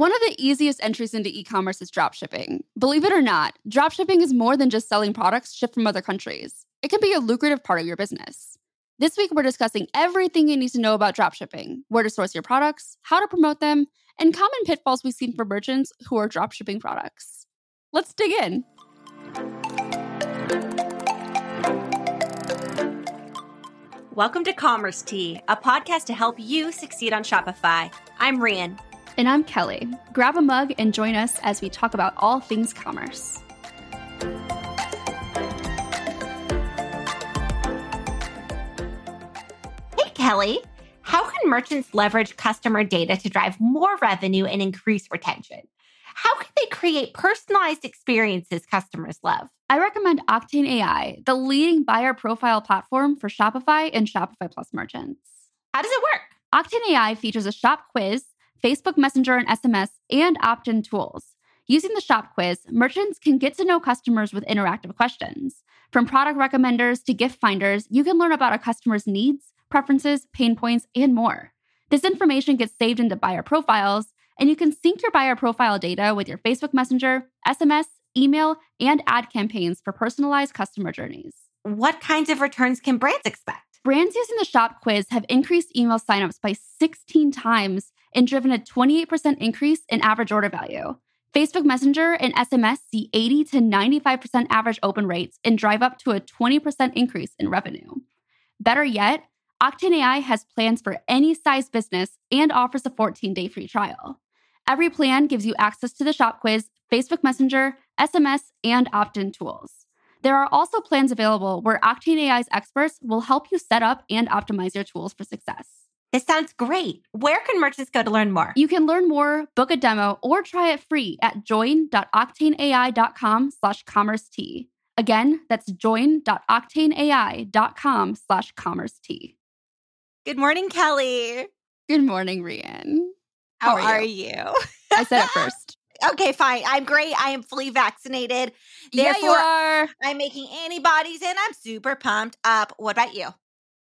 One of the easiest entries into e commerce is dropshipping. Believe it or not, dropshipping is more than just selling products shipped from other countries, it can be a lucrative part of your business. This week, we're discussing everything you need to know about dropshipping where to source your products, how to promote them, and common pitfalls we've seen for merchants who are dropshipping products. Let's dig in. Welcome to Commerce Tea, a podcast to help you succeed on Shopify. I'm Rian. And I'm Kelly. Grab a mug and join us as we talk about all things commerce. Hey, Kelly. How can merchants leverage customer data to drive more revenue and increase retention? How can they create personalized experiences customers love? I recommend Octane AI, the leading buyer profile platform for Shopify and Shopify Plus merchants. How does it work? Octane AI features a shop quiz Facebook Messenger and SMS, and opt in tools. Using the shop quiz, merchants can get to know customers with interactive questions. From product recommenders to gift finders, you can learn about a customer's needs, preferences, pain points, and more. This information gets saved into buyer profiles, and you can sync your buyer profile data with your Facebook Messenger, SMS, email, and ad campaigns for personalized customer journeys. What kinds of returns can brands expect? Brands using the shop quiz have increased email signups by 16 times and driven a 28% increase in average order value. Facebook Messenger and SMS see 80 to 95% average open rates and drive up to a 20% increase in revenue. Better yet, Octane AI has plans for any size business and offers a 14 day free trial. Every plan gives you access to the shop quiz, Facebook Messenger, SMS, and opt in tools. There are also plans available where Octane AI's experts will help you set up and optimize your tools for success. This sounds great. Where can merchants go to learn more? You can learn more, book a demo, or try it free at join.octaneai.com slash commerce tea. Again, that's join.octaneai.com slash commerce tea. Good morning, Kelly. Good morning, Rian. How, How are, are, you? you? I said it first. okay, fine. I'm great. I am fully vaccinated. Therefore, yeah, you are. I'm making antibodies and I'm super pumped up. What about you?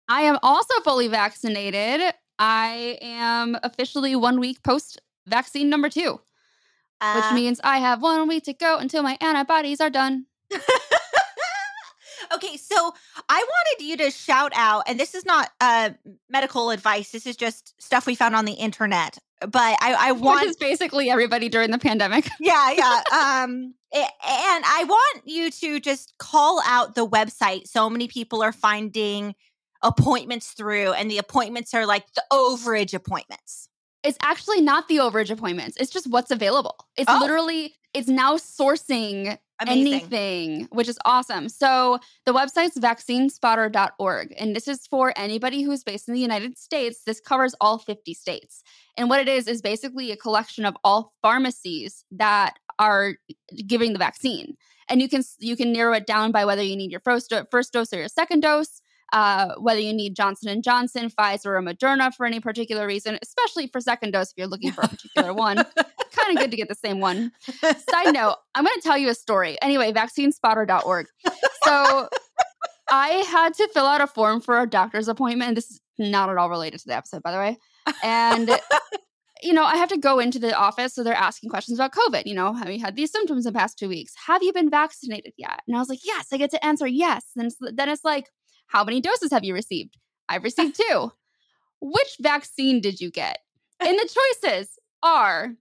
I am also fully vaccinated. I am officially one week post vaccine number two, uh, which means I have one week to go until my antibodies are done. okay, so I wanted you to shout out, and this is not uh, medical advice. This is just stuff we found on the internet. But I, I want which is basically everybody during the pandemic. yeah, yeah. Um, and I want you to just call out the website. So many people are finding appointments through, and the appointments are like the overage appointments. It's actually not the overage appointments. It's just what's available. It's oh. literally, it's now sourcing Amazing. anything, which is awesome. So the website's vaccinespotter.org. And this is for anybody who's based in the United States. This covers all 50 states. And what it is, is basically a collection of all pharmacies that are giving the vaccine. And you can you can narrow it down by whether you need your first, first dose or your second dose uh, whether you need Johnson and Johnson, Pfizer, or Moderna for any particular reason, especially for second dose if you're looking for a particular one. kind of good to get the same one. Side note, I'm going to tell you a story. Anyway, vaccinespotter.org. So I had to fill out a form for a doctor's appointment. This is not at all related to the episode, by the way. And you know, I have to go into the office. So they're asking questions about COVID. You know, have you had these symptoms in the past two weeks? Have you been vaccinated yet? And I was like, yes, I get to answer yes. And then it's like, how many doses have you received? I've received two. Which vaccine did you get? And the choices are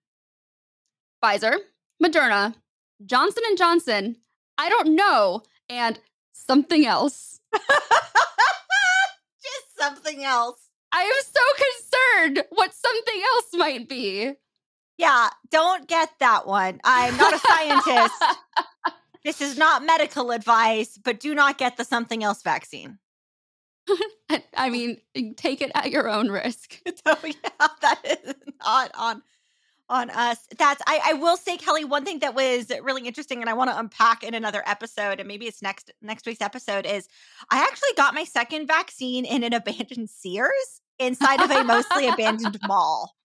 Pfizer, Moderna, Johnson and Johnson, I don't know, and something else. Just something else. I am so concerned what something else might be. Yeah, don't get that one. I'm not a scientist. this is not medical advice, but do not get the something else vaccine. I oh. mean, take it at your own risk. oh yeah, that is not on on us. That's I, I will say, Kelly, one thing that was really interesting and I want to unpack in another episode, and maybe it's next next week's episode, is I actually got my second vaccine in an abandoned Sears inside of a mostly abandoned mall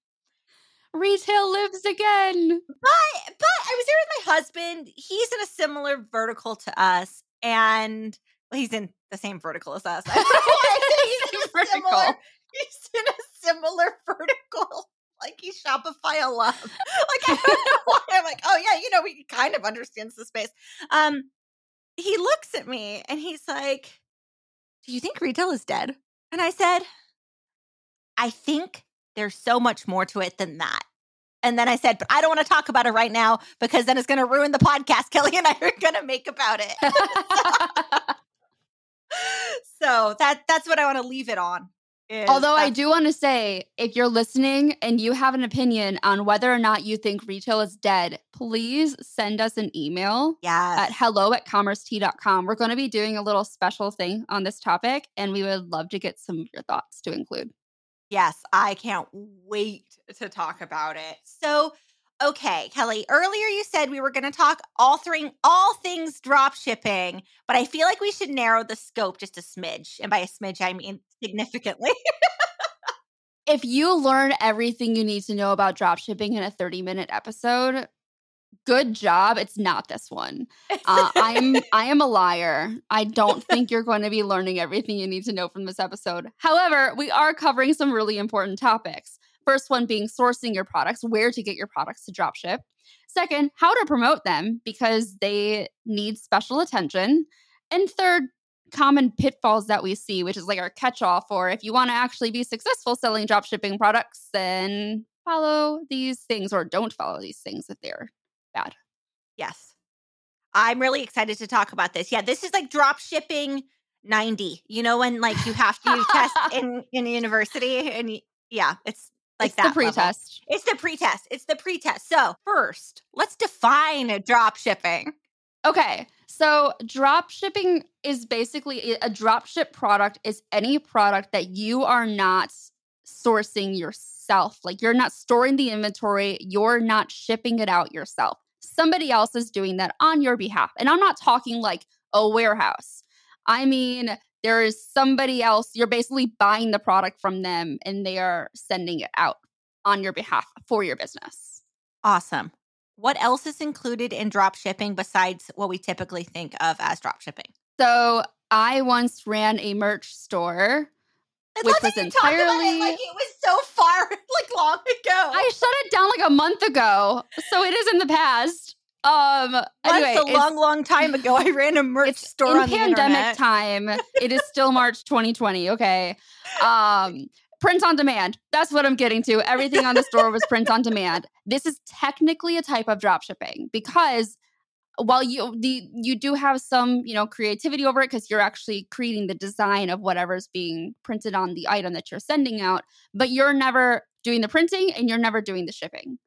retail lives again. But but I was there with my husband. He's in a similar vertical to us, and well, he's in the same vertical as us. he's, he's in a vertical. Similar, he's in a similar vertical. like he Shopify a lot. Like I don't know why. I'm like, oh yeah, you know, he kind of understands the space. Um, he looks at me and he's like, "Do you think retail is dead?" And I said, "I think there's so much more to it than that." And then I said, but I don't want to talk about it right now because then it's going to ruin the podcast Kelly and I are going to make about it. so that that's what I want to leave it on. Although I do want to say, if you're listening and you have an opinion on whether or not you think retail is dead, please send us an email yes. at hello at commercetea.com. We're going to be doing a little special thing on this topic, and we would love to get some of your thoughts to include. Yes, I can't wait to talk about it. So, okay, Kelly, earlier you said we were going to talk all three all things drop shipping, but I feel like we should narrow the scope just a smidge. And by a smidge, I mean significantly. if you learn everything you need to know about drop shipping in a 30 minute episode, good job. It's not this one. Uh, I'm I am a liar. I don't think you're going to be learning everything you need to know from this episode. However, we are covering some really important topics. First one being sourcing your products, where to get your products to dropship. Second, how to promote them because they need special attention. And third, common pitfalls that we see, which is like our catch all for if you want to actually be successful selling dropshipping products, then follow these things or don't follow these things if they're bad. Yes. I'm really excited to talk about this. Yeah, this is like drop shipping 90. You know when like you have to test in in university and yeah, it's like it's that. The pretest. Level. It's the pretest. It's the pretest. So, first, let's define drop shipping. Okay. So, drop shipping is basically a drop ship product is any product that you are not sourcing yourself. Like you're not storing the inventory, you're not shipping it out yourself. Somebody else is doing that on your behalf. And I'm not talking like a warehouse. I mean, there is somebody else, you're basically buying the product from them and they are sending it out on your behalf for your business. Awesome. What else is included in drop shipping besides what we typically think of as drop shipping? So, I once ran a merch store which was entirely it like it was so far like long ago. I shut it down like a month ago, so it is in the past. Um, anyway, That's a long, long time ago. I ran a merch store in pandemic time. it is still March 2020. Okay, um, print on demand. That's what I'm getting to. Everything on the store was print on demand. This is technically a type of drop shipping because while you the you do have some you know creativity over it because you're actually creating the design of whatever's being printed on the item that you're sending out but you're never doing the printing and you're never doing the shipping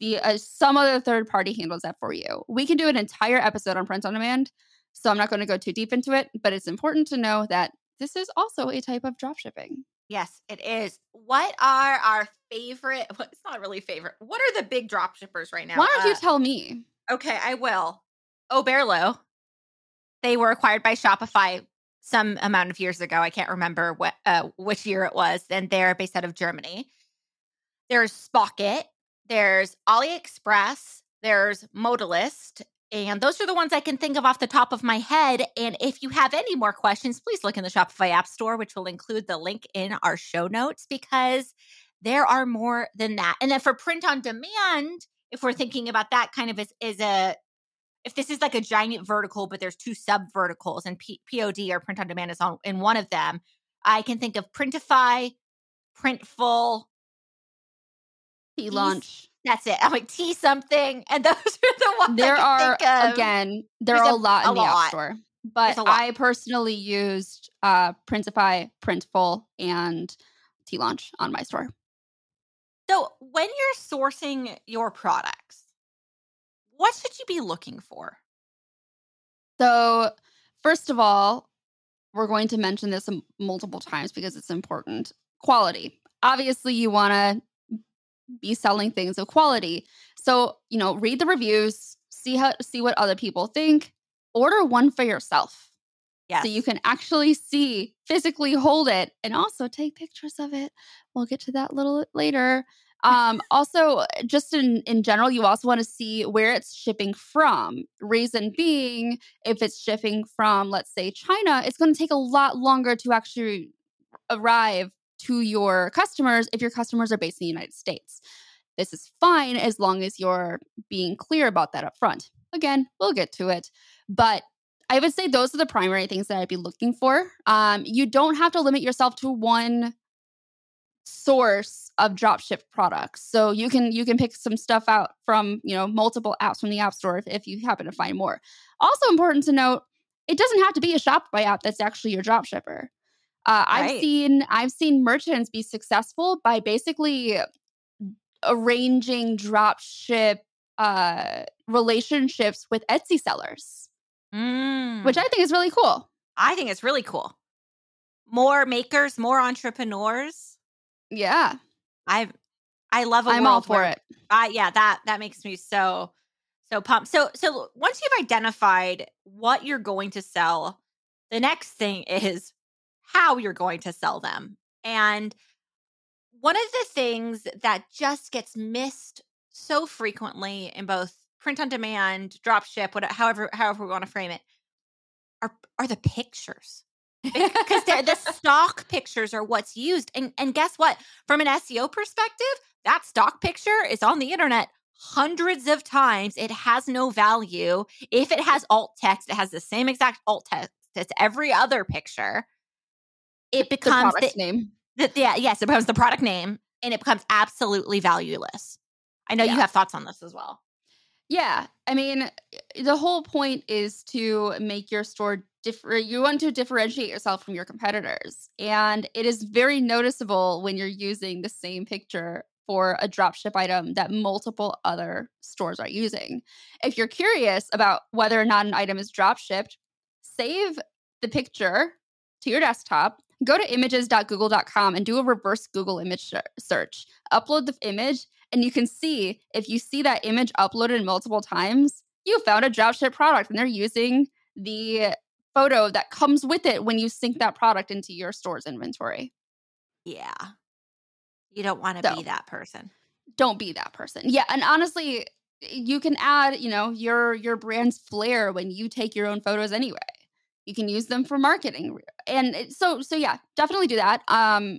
the uh, some other third party handles that for you we can do an entire episode on print on demand so i'm not going to go too deep into it but it's important to know that this is also a type of drop shipping Yes, it is. What are our favorite? Well, it's not really favorite. What are the big drop shippers right now? Why don't uh, you tell me? Okay, I will. Oberlo. They were acquired by Shopify some amount of years ago. I can't remember what uh, which year it was, and they're based out of Germany. There's Spocket. There's AliExpress. There's Modalist. And those are the ones I can think of off the top of my head. And if you have any more questions, please look in the Shopify App Store, which will include the link in our show notes because there are more than that. And then for print on demand, if we're thinking about that kind of as, as a if this is like a giant vertical, but there's two sub verticals and P- POD or print on demand is on in one of them, I can think of Printify, Printful, Teelaunch. That's it. I'm like T something, and those are the ones. There are again, there There's are a, a lot in a the lot. App Store, but I personally used uh, Printify, Printful, and Teelaunch on my store. So when you're sourcing your products, what should you be looking for? So, first of all, we're going to mention this multiple times because it's important. Quality. Obviously, you want to be selling things of quality. So, you know, read the reviews, see how see what other people think, order one for yourself. Yes. So you can actually see, physically hold it, and also take pictures of it. We'll get to that a little later. Um, also, just in, in general, you also want to see where it's shipping from. Reason being, if it's shipping from, let's say, China, it's going to take a lot longer to actually arrive to your customers if your customers are based in the United States. This is fine as long as you're being clear about that up front. Again, we'll get to it. But I would say those are the primary things that I'd be looking for. Um, you don't have to limit yourself to one source of dropship products. So you can you can pick some stuff out from, you know, multiple apps from the App Store if, if you happen to find more. Also important to note, it doesn't have to be a Shopify app that's actually your dropshipper. Uh, right. I've seen I've seen merchants be successful by basically arranging dropship uh, relationships with Etsy sellers, mm. which I think is really cool. I think it's really cool. More makers, more entrepreneurs. Yeah, I I love. i I'm all for where, it. Uh, yeah, that that makes me so so pumped. So so once you've identified what you're going to sell, the next thing is how you're going to sell them. And one of the things that just gets missed so frequently in both print on demand, drop ship, whatever, however, however we want to frame it, are are the pictures. because the stock pictures are what's used. And and guess what? From an SEO perspective, that stock picture is on the internet hundreds of times. It has no value. If it has alt text, it has the same exact alt text as every other picture. It becomes the, the name. The, yeah, yes, it becomes the product name and it becomes absolutely valueless. I know yeah. you have thoughts on this as well. Yeah. I mean, eh, eh, the whole point is to make your store different. You want to differentiate yourself from your competitors. And it is very noticeable when you're using the same picture for a dropship item that multiple other stores are using. If you're curious about whether or not an item is drop shipped, save the picture to your desktop go to images.google.com and do a reverse Google image search. Upload the image, and you can see if you see that image uploaded multiple times, you found a dropship product and they're using the photo that comes with it when you sync that product into your store's inventory. Yeah. You don't want to so, be that person. Don't be that person. Yeah, and honestly, you can add, you know, your your brand's flair when you take your own photos anyway you can use them for marketing and so so yeah definitely do that um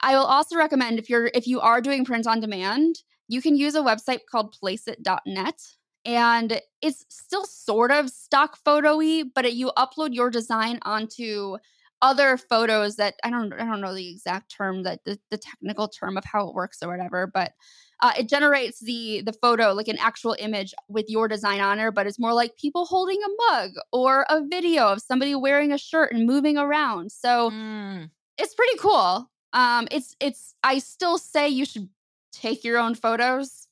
i will also recommend if you're if you are doing print on demand you can use a website called placeit.net and it's still sort of stock photo-y but it, you upload your design onto other photos that I don't I don't know the exact term that the, the technical term of how it works or whatever, but uh, it generates the the photo like an actual image with your design on it, but it's more like people holding a mug or a video of somebody wearing a shirt and moving around. So mm. it's pretty cool. Um, it's it's I still say you should take your own photos,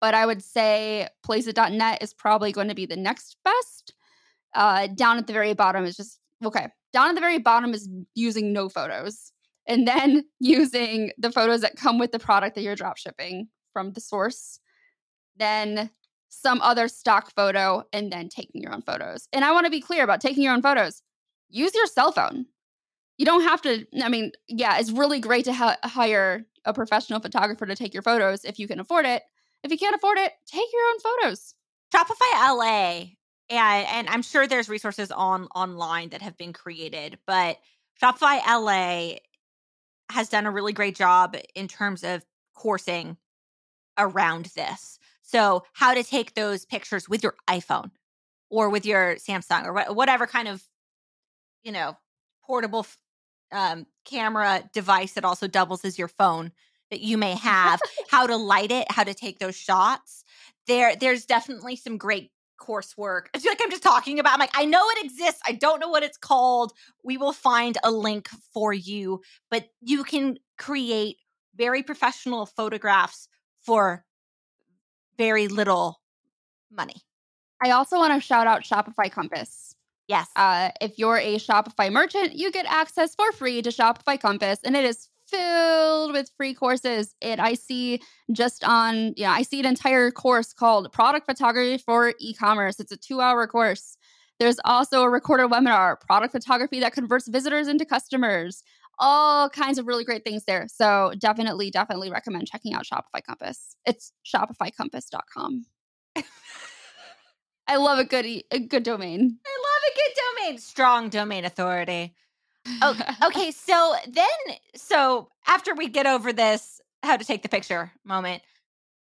but I would say placeit.net is probably going to be the next best. Uh, down at the very bottom is just okay down at the very bottom is using no photos and then using the photos that come with the product that you're drop shipping from the source. Then some other stock photo and then taking your own photos. And I want to be clear about taking your own photos. Use your cell phone. You don't have to, I mean, yeah, it's really great to ha- hire a professional photographer to take your photos if you can afford it. If you can't afford it, take your own photos. Shopify LA and and I'm sure there's resources on online that have been created, but Shopify LA has done a really great job in terms of coursing around this. So, how to take those pictures with your iPhone or with your Samsung or whatever kind of, you know, portable um, camera device that also doubles as your phone that you may have, how to light it, how to take those shots. There, there's definitely some great coursework. I feel like I'm just talking about. I'm like, I know it exists. I don't know what it's called. We will find a link for you, but you can create very professional photographs for very little money. I also want to shout out Shopify Compass. Yes. Uh, if you're a Shopify merchant, you get access for free to Shopify Compass, and it is filled with free courses. It I see just on, yeah, I see an entire course called Product Photography for E-commerce. It's a two-hour course. There's also a recorded webinar, product photography that converts visitors into customers. All kinds of really great things there. So definitely, definitely recommend checking out Shopify Compass. It's shopifycompass.com. I love a good a good domain. I love a good domain. Strong domain authority. Oh, okay. So then, so after we get over this, how to take the picture moment,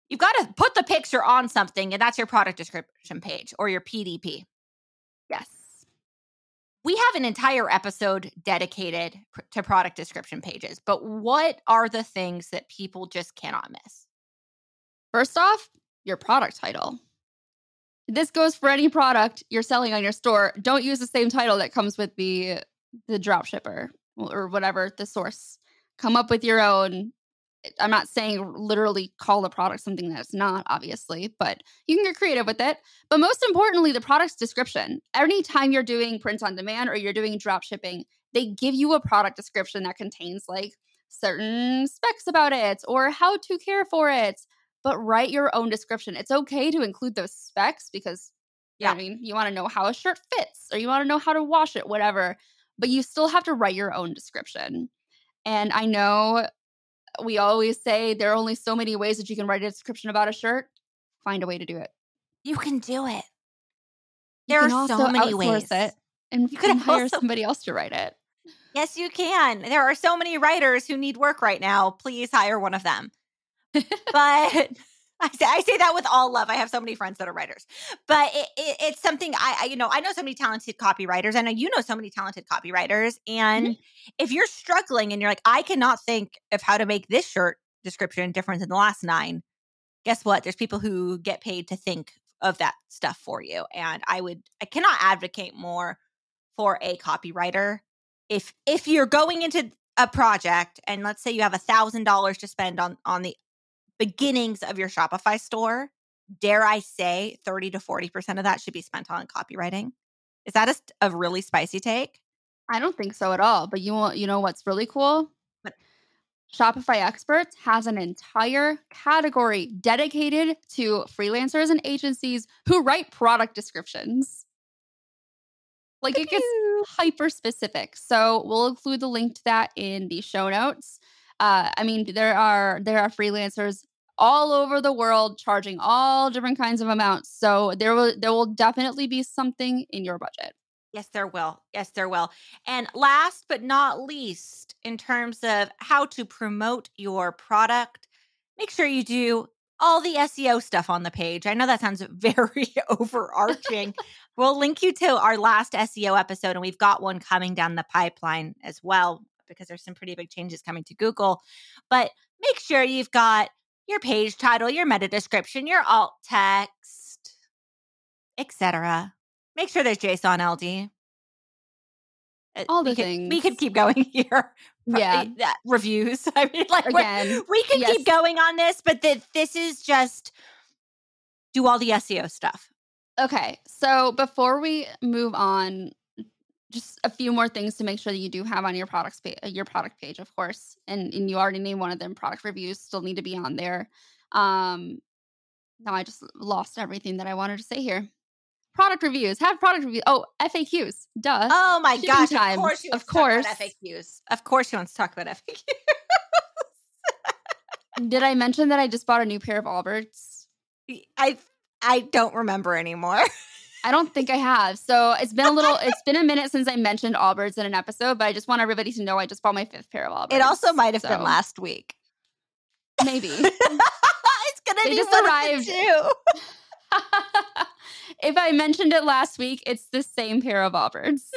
you've got to put the picture on something, and that's your product description page or your PDP. Yes. We have an entire episode dedicated pr- to product description pages, but what are the things that people just cannot miss? First off, your product title. This goes for any product you're selling on your store. Don't use the same title that comes with the the drop shipper or whatever the source. Come up with your own eh, I'm not saying literally call the product something that's not, obviously, but you can get creative with it. But most importantly, the product's description. Anytime you're doing print on demand or you're doing drop shipping, they give you a product description that contains like certain specs about it or how to care for it. But write your own description. It's okay to include those specs because, yeah, I mean, you want to know how a shirt fits or you want to know how to wash it, whatever. But you still have to write your own description. And I know uh, we always say there are only so many ways that you can write a description about a shirt. Find a way to do it. You can do it. There are so many ways. It and you can hire also- somebody else to write it. Yes, you can. There are so many writers who need work right now. Please hire one of them. but I say, I say that with all love. I have so many friends that are writers, but it, it, it's something I, I, you know, I know so many talented copywriters. I know you know so many talented copywriters. And mm-hmm. if you're struggling and you're like, I cannot think of how to make this shirt description different than the last nine, guess what? There's people who get paid to think of that stuff for you. And I would, I cannot advocate more for a copywriter. If if you're going into a project and let's say you have a thousand dollars to spend on on the beginnings of your Shopify store, dare I say 30 to 40% of that should be spent on copywriting? Is that a, a really spicy take? I don't think so at all. But you want you know what's really cool? What? Shopify Experts has an entire category dedicated to freelancers and agencies who write product descriptions. Like it gets hyper specific. So we'll include the link to that in the show notes. Uh, I mean, there are there are freelancers all over the world charging all different kinds of amounts. So there will there will definitely be something in your budget. Yes, there will. Yes, there will. And last but not least, in terms of how to promote your product, make sure you do all the SEO stuff on the page. I know that sounds very overarching. we'll link you to our last SEO episode, and we've got one coming down the pipeline as well because there's some pretty big changes coming to Google. But make sure you've got your page title, your meta description, your alt text, etc. Make sure there's JSON LD. Uh, All the we things could, we could keep going here. Yeah, reviews. I mean, like again, we could yes. keep going on this, but the, this is just do all the SEO stuff. Okay, so before we move on, just a few more things to make sure that you do have on your products page, your product page, of course, and and you already named one of them. Product reviews still need to be on there. Um, now I just lost everything that I wanted to say here. Product reviews have product reviews. Oh, FAQs. Duh. Oh my gosh! Time. Of course, of course. FAQs. Of course, she wants to talk about FAQs. Did I mention that I just bought a new pair of Allbirds? I I don't remember anymore. I don't think I have. So it's been a little, it's been a minute since I mentioned Allbirds in an episode, but I just want everybody to know I just bought my fifth pair of Allbirds. It also might have so. been last week. Maybe. it's gonna they be just arrived. too. if I mentioned it last week, it's the same pair of Allbirds.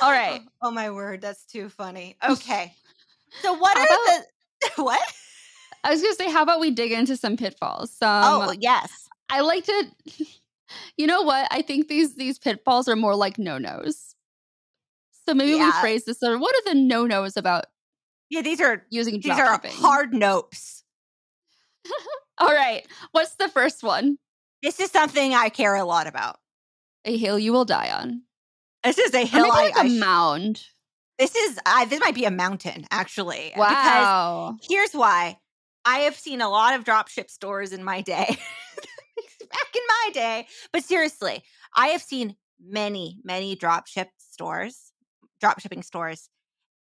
All right. Oh, oh, my word, that's too funny. Okay. So what How are about- the what? I was going to say, how about we dig into some pitfalls? oh, yes. I like to. You know what? I think these these pitfalls are more like no nos. So maybe yeah. we phrase this. Or what are the no nos about? Yeah, these are using these are shipping? hard nopes. All right. What's the first one? This is something I care a lot about. A hill you will die on. This is a hill I, like I, a mound. This is I, this might be a mountain actually. Wow. Because here's why. I have seen a lot of dropship stores in my day. Back in my day. But seriously, I have seen many, many dropship stores, dropshipping stores,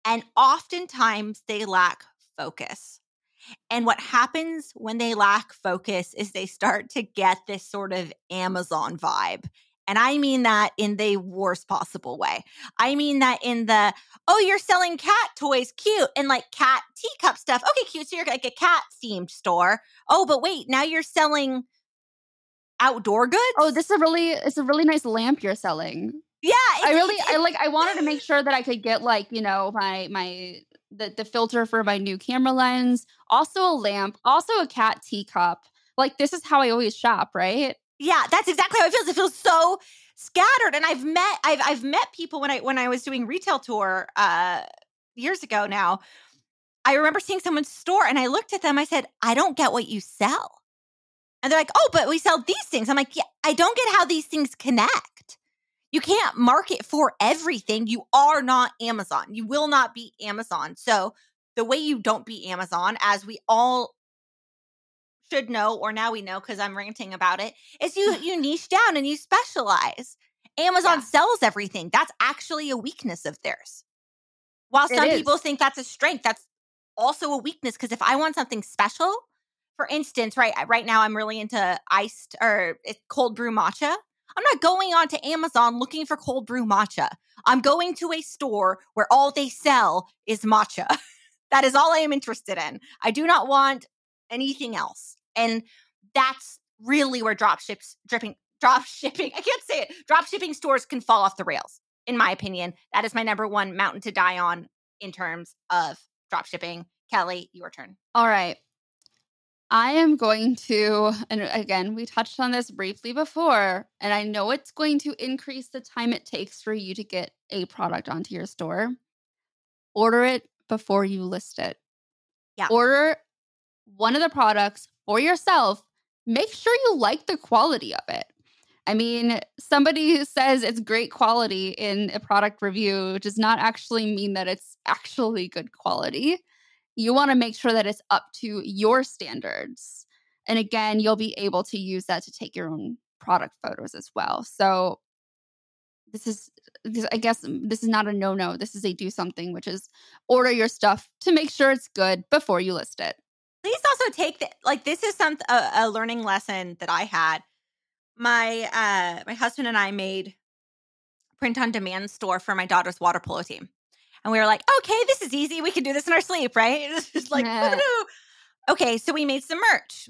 and oftentimes they lack focus. And what happens when they lack focus is they start to get this sort of Amazon vibe. And I mean that in the worst possible way. I mean that in the, oh, you're selling cat toys, cute, and like cat teacup stuff. Okay, cute. So you're like a cat themed store. Oh, but wait, now you're selling outdoor oh, goods. Oh, this is a really, it's a really nice lamp you're selling. Yeah, I really, I like, I wanted to make sure that I could get like, you know, my, my, the, the filter for my new camera lens, also a lamp, also a cat teacup. Like, this is how I always shop, right? Yeah, that's exactly how it feels. It feels so scattered. And I've met I've I've met people when I when I was doing retail tour uh years ago now. I remember seeing someone's store and I looked at them, I said, I don't get what you sell. And they're like, oh, but we sell these things. I'm like, yeah, I don't get how these things connect. You can't market for everything. You are not Amazon. You will not be Amazon. So the way you don't be Amazon, as we all should know, or now we know because I'm ranting about it, is you you niche down and you specialize. Amazon yeah. sells everything. That's actually a weakness of theirs. While some people think that's a strength, that's also a weakness because if I want something special, for instance, right right now I'm really into iced or eh, cold brew matcha. I'm not going on to Amazon looking for cold brew matcha. I'm going to a store where all they sell is matcha. that is all I am interested in. I do not want anything else. And that's really where drop ships dripping drop shipping, I can't say it. Drop shipping stores can fall off the rails, in my opinion. That is my number one mountain to die on in terms of drop shipping. Kelly, your turn. All right. I am going to, and again, we touched on this briefly before, and I know it's going to increase the time it takes for you to get a product onto your store. Order it before you list it. Yeah. Order one of the products for yourself. Make sure you like the quality of it. I mean, somebody who says it's great quality in a product review does not actually mean that it's actually good quality. You want to make sure that it's up to your standards. And again, you'll be able to use that to take your own product photos as well. So this is this, I guess mm, this is not a no-no. This is a do something, which is order your stuff to make sure it's good before you list it. Please also take that like this is some a, a learning lesson that I had my uh my husband and I made print on demand store for my daughter's water polo team. And we were like, okay, this is easy. We can do this in our sleep, right? It's just like, yeah. okay, so we made some merch.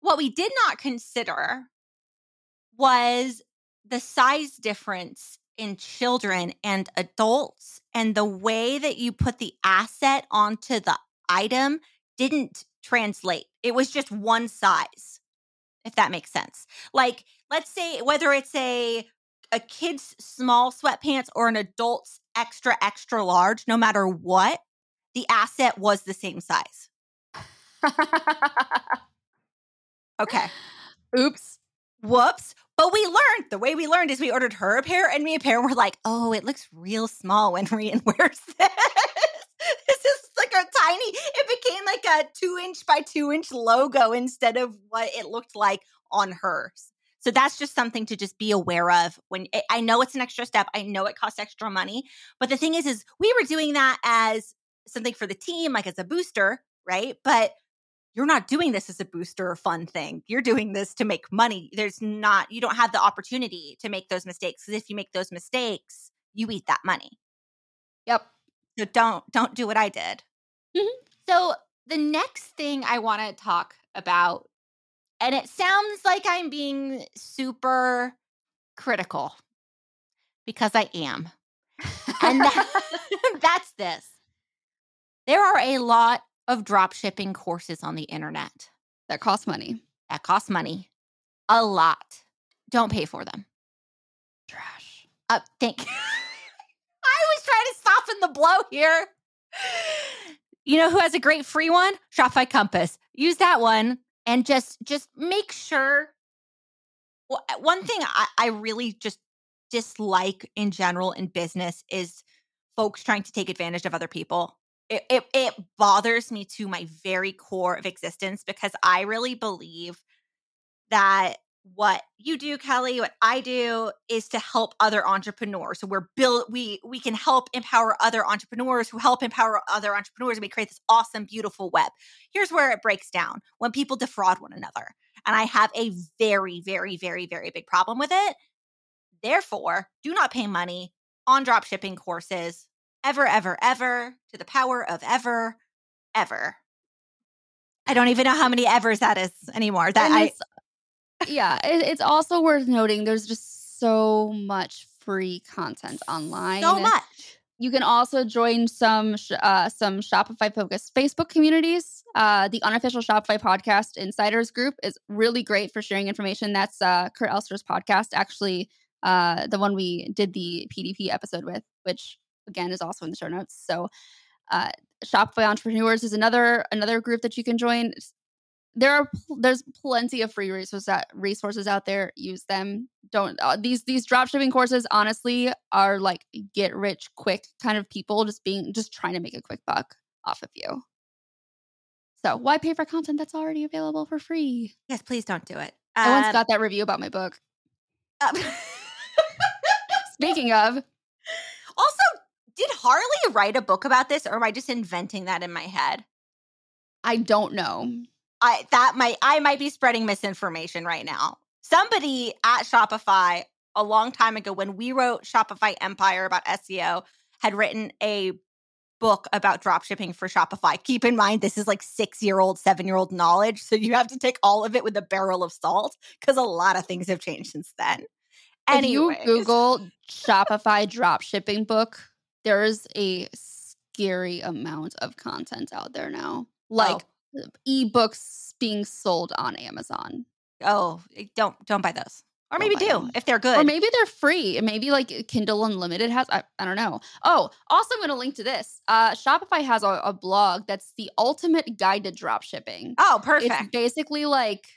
What we did not consider was the size difference in children and adults and the way that you put the asset onto the item didn't translate. It was just one size if that makes sense. Like, let's say whether it's a a kid's small sweatpants or an adult's extra extra large, no matter what, the asset was the same size. okay. Oops. Whoops. But we learned the way we learned is we ordered her a pair and me a pair, and we're like, oh, it looks real small when Rian wears this. this is like a tiny, it became like a two inch by two inch logo instead of what it looked like on hers. So that's just something to just be aware of when I know it's an extra step. I know it costs extra money. But the thing is, is we were doing that as something for the team, like as a booster, right? But you're not doing this as a booster or fun thing. You're doing this to make money. There's not, you don't have the opportunity to make those mistakes. Because if you make those mistakes, you eat that money. Yep. So don't don't do what I did. Mm-hmm. So the next thing I want to talk about, and it sounds like I'm being super critical because I am. and that, that's this. There are a lot of drop shipping courses on the internet that cost money. That cost money. A lot. Don't pay for them. Trash. Uh, thank I was trying to soften the blow here. You know who has a great free one? Shopify Compass. Use that one and just just make sure. Well, uh, one thing I, I really just dislike in general in business is folks trying to take advantage of other people. It, it, it bothers me to my very core of existence because I really believe that what you do kelly what i do is to help other entrepreneurs. So we're built we we can help empower other entrepreneurs who help empower other entrepreneurs and we create this awesome beautiful web. Here's where it breaks down when people defraud one another and i have a very very very very big problem with it. Therefore, do not pay money on drop shipping courses ever, ever, ever to the power of ever, ever. I don't even know how many evers that is anymore. That I, yeah, it, it's also worth noting there's just so much free content online. So much. You can also join some sh- uh, some Shopify focused Facebook communities. Uh, the unofficial Shopify podcast insiders group is really great for sharing information. That's uh, Kurt Elster's podcast, actually, uh, the one we did the PDP episode with, which again is also in the show notes. So, uh, Shopify entrepreneurs is another another group that you can join. There are there's plenty of free resources resources out there. Use them. Don't uh, these these dropshipping courses honestly are like get rich quick kind of people just being just trying to make a quick buck off of you. So why pay for content that's already available for free? Yes please don't do it. I once um, got that review about my book. Uh, speaking of also did harley write a book about this or am i just inventing that in my head i don't know I that might I might be spreading misinformation right now. Somebody at Shopify a long time ago when we wrote Shopify Empire about SEO had written a book about dropshipping for Shopify. Keep in mind this is like 6-year-old, 7-year-old knowledge, so you have to take all of it with a barrel of salt cuz a lot of things have changed since then. If you Google Shopify dropshipping book, there's a scary amount of content out there now. Like oh ebooks being sold on Amazon. Oh, eh, don't don't buy those. Or maybe do them. if they're good. Or maybe they're free. Maybe like Kindle Unlimited has. I, I don't know. Oh, also I'm going to link to this. Uh, Shopify has a, a, blog that's the ultimate guide to drop shipping. Oh, perfect. It's basically like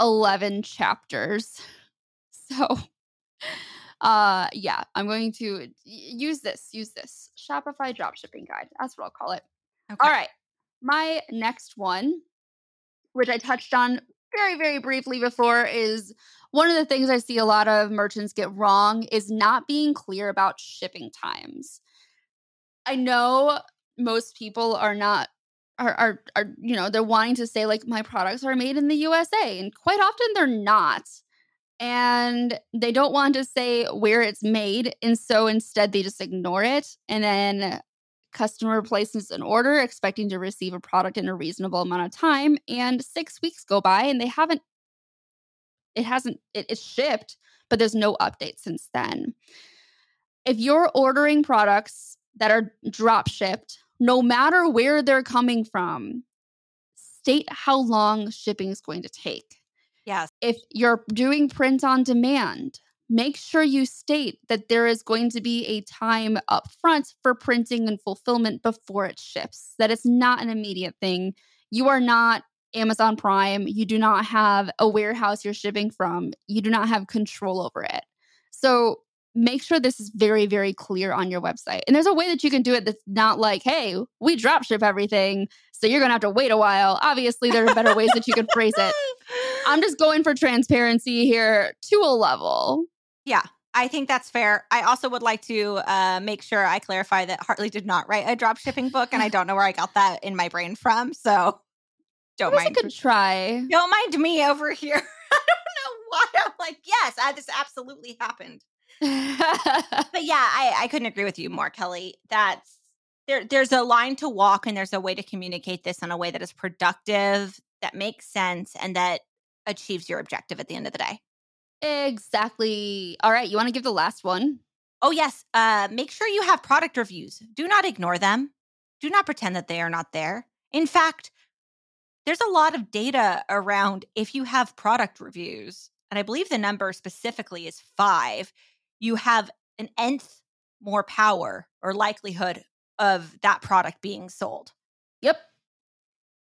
11 chapters. So, uh, yeah, I'm going to use this. Use this Shopify drop shipping guide. That's what I'll call it. Okay. All right. My next one, which I touched on very, very briefly before, is one of the things I see a lot of merchants get wrong is not being clear about shipping times. I know most people are not are, are are you know they're wanting to say like my products are made in the USA and quite often they're not and they don't want to say where it's made and so instead they just ignore it and then Customer places an order expecting to receive a product in a reasonable amount of time, and six weeks go by and they haven't, it hasn't, it, it's shipped, but there's no update since then. If you're ordering products that are drop shipped, no matter where they're coming from, state how long shipping is going to take. Yes. If you're doing print on demand, make sure you state that there is going to be a time up front for printing and fulfillment before it ships, that it's not an immediate thing. You are not Amazon Prime. You do not have a warehouse you're shipping from. You do not have control over it. So make sure this is very, very clear on your website. And there's a way that you can do it that's not like, hey, we drop ship everything. So you're going to have to wait a while. Obviously, there are better ways that you can phrase it. I'm just going for transparency here to a level. Yeah, I think that's fair. I also would like to uh, make sure I clarify that Hartley did not write a drop shipping book, and I don't know where I got that in my brain from. So don't mind. A good try. Don't mind me over here. I don't know why I'm like, yes, I, this absolutely happened. but yeah, I, I couldn't agree with you more, Kelly. That's there. There's a line to walk, and there's a way to communicate this in a way that is productive, that makes sense, and that achieves your objective at the end of the day. Exactly. All right. You want to give the last one? Oh, yes. Uh, make sure you have product reviews. Do not ignore them. Do not pretend that they are not there. In fact, there's a lot of data around if you have product reviews, and I believe the number specifically is five, you have an nth more power or likelihood of that product being sold. Yep.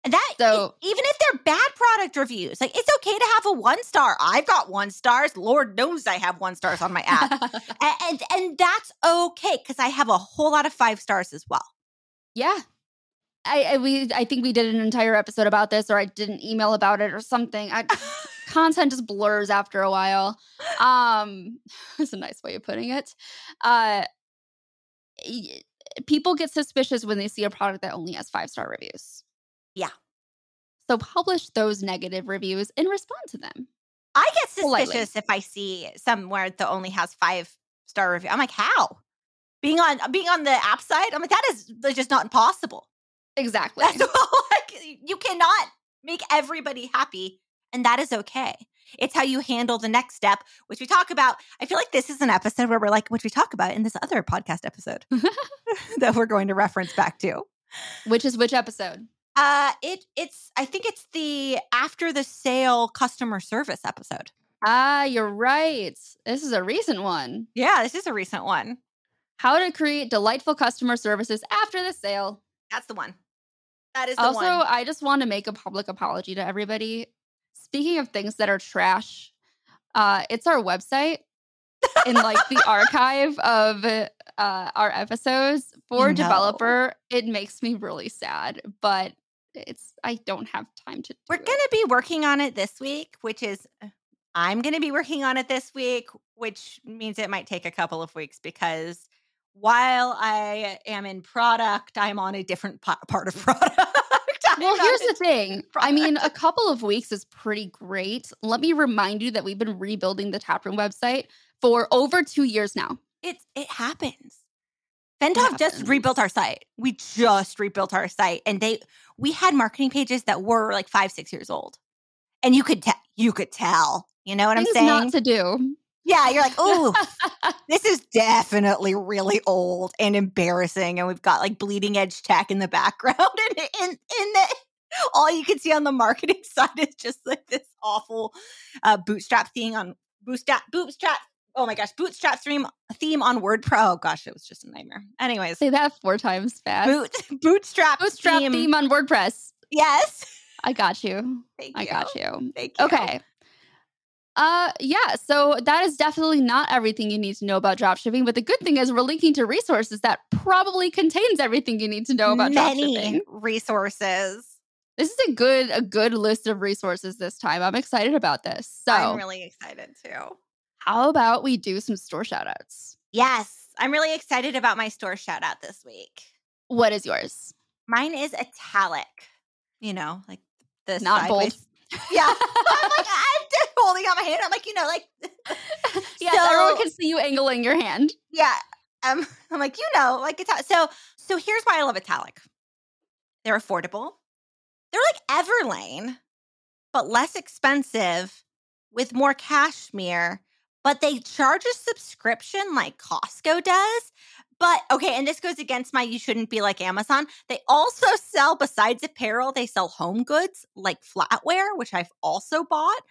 And that so even if they're bad product reviews, like it's okay to have a one star. I've got one stars. Lord knows I have one stars on my app, and, and and that's okay because I have a whole lot of five stars as well. Yeah, I, I, we I think we did an entire episode about this, or I did an email about it, or something. I, content just blurs after a while. Um, that's a nice way of putting it. Uh, people get suspicious when they see a product that only has five star reviews. Yeah. So publish those negative reviews and respond to them. I get suspicious Politely. if I see somewhere that only has five star review. I'm like, how? Being on being on the app side, I'm like, that is just not impossible. Exactly. That's like, you cannot make everybody happy, and that is okay. It's how you handle the next step, which we talk about. I feel like this is an episode where we're like, which we talk about in this other podcast episode that we're going to reference back to. Which is which episode? Uh it it's I think it's the after the sale customer service episode. Ah, you're right. This is a recent one. Yeah, this is a recent one. How to create delightful customer services after the sale. That's the one. That is also, one. I just want to make a public apology to everybody. Speaking of things that are trash, uh, it's our website in like the archive of uh, our episodes for no. developer. It makes me really sad, but it's I don't have time to. We're gonna be working on it this week, which is uh, I'm gonna be working on it this week, which means it might take a couple of weeks because while I am in product, I'm on a different part of product. well, here's the thing. I mean, a couple of weeks is pretty great. Let me remind you that we've been rebuilding the Taproom website for over two years now. It's it happens. Venntop just rebuilt our site. We just rebuilt our site, and they we had marketing pages that were like five, six years old, and you could tell. You could tell. You know what Things I'm saying? Not to do. Yeah, you're like, oh, this is definitely really old and embarrassing, and we've got like bleeding edge tech in the background, and in in the all you can see on the marketing side is just like this awful uh, bootstrap thing on bootstrap bootstrap. Oh my gosh, bootstrap theme theme on WordPro. Oh gosh, it was just a nightmare. Anyways, say that four times fast. Boot, bootstrap bootstrap theme. theme on WordPress. Yes, I got you. Thank I you. got you. Thank you. Okay. Uh yeah, so that is definitely not everything you need to know about dropshipping, but the good thing is we're linking to resources that probably contains everything you need to know about Many resources. This is a good a good list of resources this time. I'm excited about this. So I'm really excited too. How about we do some store shoutouts? Yes, I'm really excited about my store shout out this week. What is yours? Mine is italic. You know, like the not sideways. bold. Yeah. I'm like, I'm just holding out my hand. I'm like, you know, like Yes, so, everyone can see you angling your hand. Yeah. Um, I'm like, you know, like it's so so here's why I love italic. They're affordable. They're like Everlane, but less expensive with more cashmere but they charge a subscription like Costco does. But okay, and this goes against my you shouldn't be like Amazon. They also sell, besides apparel, they sell home goods like flatware, which I've also bought.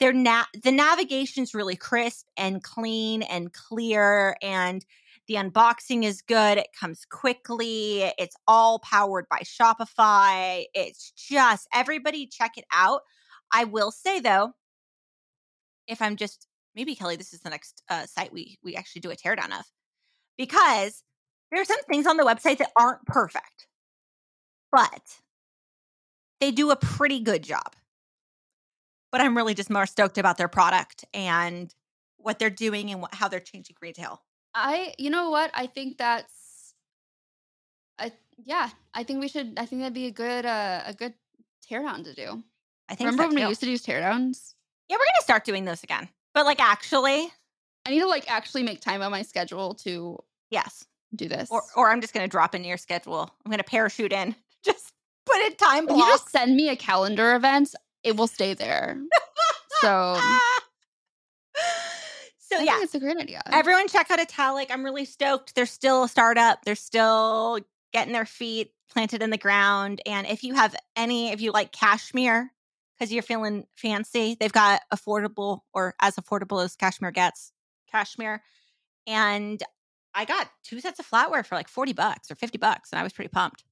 Their na- the navigation's really crisp and clean and clear, and the unboxing is good. It comes quickly. It's all powered by Shopify. It's just everybody check it out. I will say though, if I'm just maybe Kelly, this is the next uh, site we we actually do a teardown of because there are some things on the website that aren't perfect, but they do a pretty good job. But I'm really just more stoked about their product and what they're doing and what, how they're changing retail. I, you know what? I think that's, I yeah, I think we should. I think that'd be a good uh, a good teardown to do. I think. Remember so when we used to do teardowns? Yeah, we're gonna start doing those again. But like actually, I need to like actually make time on my schedule to yes do this. Or or I'm just gonna drop into your schedule. I'm gonna parachute in. Just put in time blocks. you just send me a calendar event, it will stay there. so mm So I yeah, it's a great idea. Everyone check out Italic. I'm really stoked. They're still a startup. They're still getting their feet planted in the ground. And if you have any, if you like cashmere, because you're feeling fancy. They've got affordable or as affordable as cashmere gets, cashmere. And I got two sets of flatware for like 40 bucks or 50 bucks, and I was pretty pumped.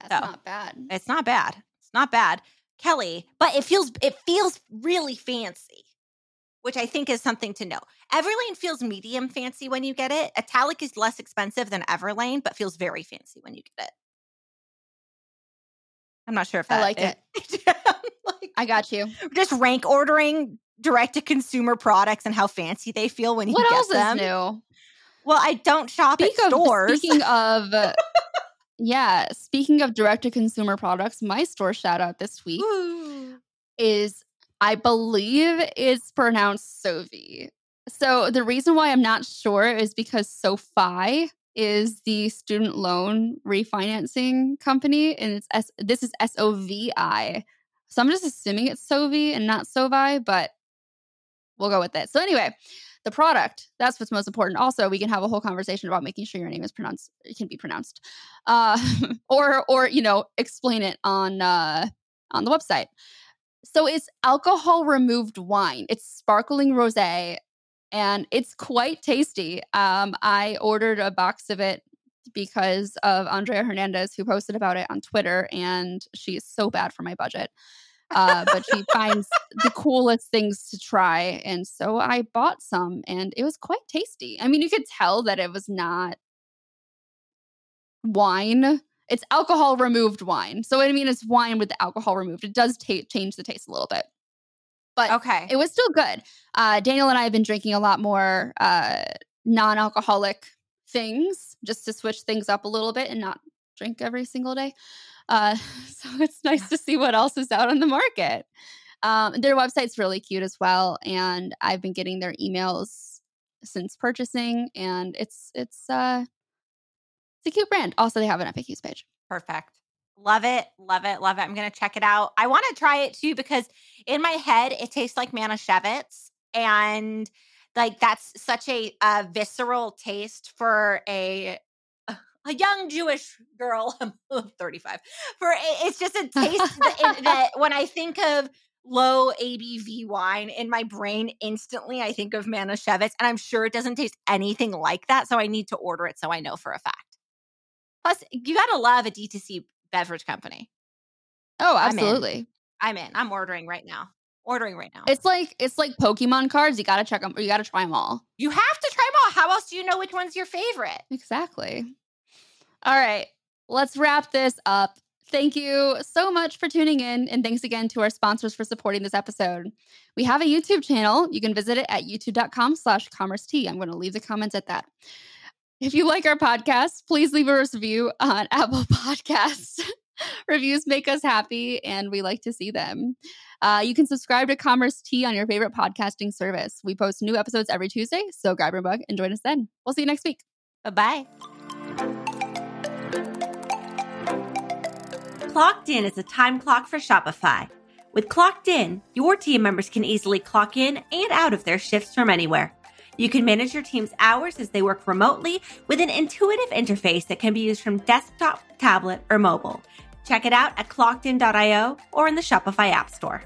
That's so, not bad. It's not bad. It's not bad. Kelly, but it feels it feels really fancy, which I think is something to know. Everlane feels medium fancy when you get it. Italic is less expensive than Everlane, but feels very fancy when you get it. I'm not sure if I like it. like, I got you. Just rank ordering direct to consumer products and how fancy they feel when you what else them. Is new? Well, I don't shop Speak at of, stores. Speaking of, yeah, speaking of direct to consumer products, my store shout out this week Ooh. is I believe it's pronounced Sovi. So the reason why I'm not sure is because SoFi is the student loan refinancing company, and it's S- this is S O V I. So I'm just assuming it's Sovi and not Sovi, but we'll go with it. So anyway, the product that's what's most important. Also, we can have a whole conversation about making sure your name is pronounced it can be pronounced, uh, or or you know explain it on uh, on the website. So it's alcohol removed wine. It's sparkling rosé and it's quite tasty. Um, I ordered a box of it because of Andrea Hernandez, who posted about it on Twitter, and she is so bad for my budget. Uh, but she finds the coolest things to try. And so I bought some, and it was quite tasty. I mean, you could tell that it was not wine. It's alcohol removed wine. So, I mean, it's wine with the alcohol removed. It does change the taste a little bit but okay, it was still good. Uh, Daniel and I have been drinking a lot more uh, non-alcoholic things just to switch things up a little bit and not drink every single day. Uh, so it's nice to see what else is out on the market. Um, their website's really cute as well, and I've been getting their emails since purchasing, and it's it's uh, it's a cute brand. Also, they have an FAQs page. Perfect. Love it, love it, love it. I'm gonna check it out. I want to try it too because in my head it tastes like Manischewitz, and like that's such a, a visceral taste for a a young Jewish girl. I'm 35. For it's just a taste that, that when I think of low ABV wine in my brain, instantly I think of Manischewitz, and I'm sure it doesn't taste anything like that. So I need to order it so I know for a fact. Plus, you gotta love a D2C beverage company. Oh, absolutely. I'm in. I'm, in. I'm ordering right now. Ordering right now. It's like it's like Pokemon cards. You got to check them. You got to try them all. You have to try them all. How else do you know which one's your favorite? Exactly. All right, let's wrap this up. Thank you so much for tuning in, and thanks again to our sponsors for supporting this episode. We have a YouTube channel. You can visit it at youtube.com slash commerce tea. I'm going to leave the comments at that. If you like our podcast, please leave a review on Apple Podcasts. Reviews make us happy and we like to see them. Uh, you can subscribe to Commerce Tea on your favorite podcasting service. We post new episodes every Tuesday, so grab your book and join us then. We'll see you next week. Bye bye. Clocked In is a time clock for Shopify. With Clocked In, your team members can easily clock in and out of their shifts from anywhere. You can manage your team's hours as they work remotely with an intuitive interface that can be used from desktop, tablet, or mobile. Check it out at clockedin.io or in the Shopify App Store.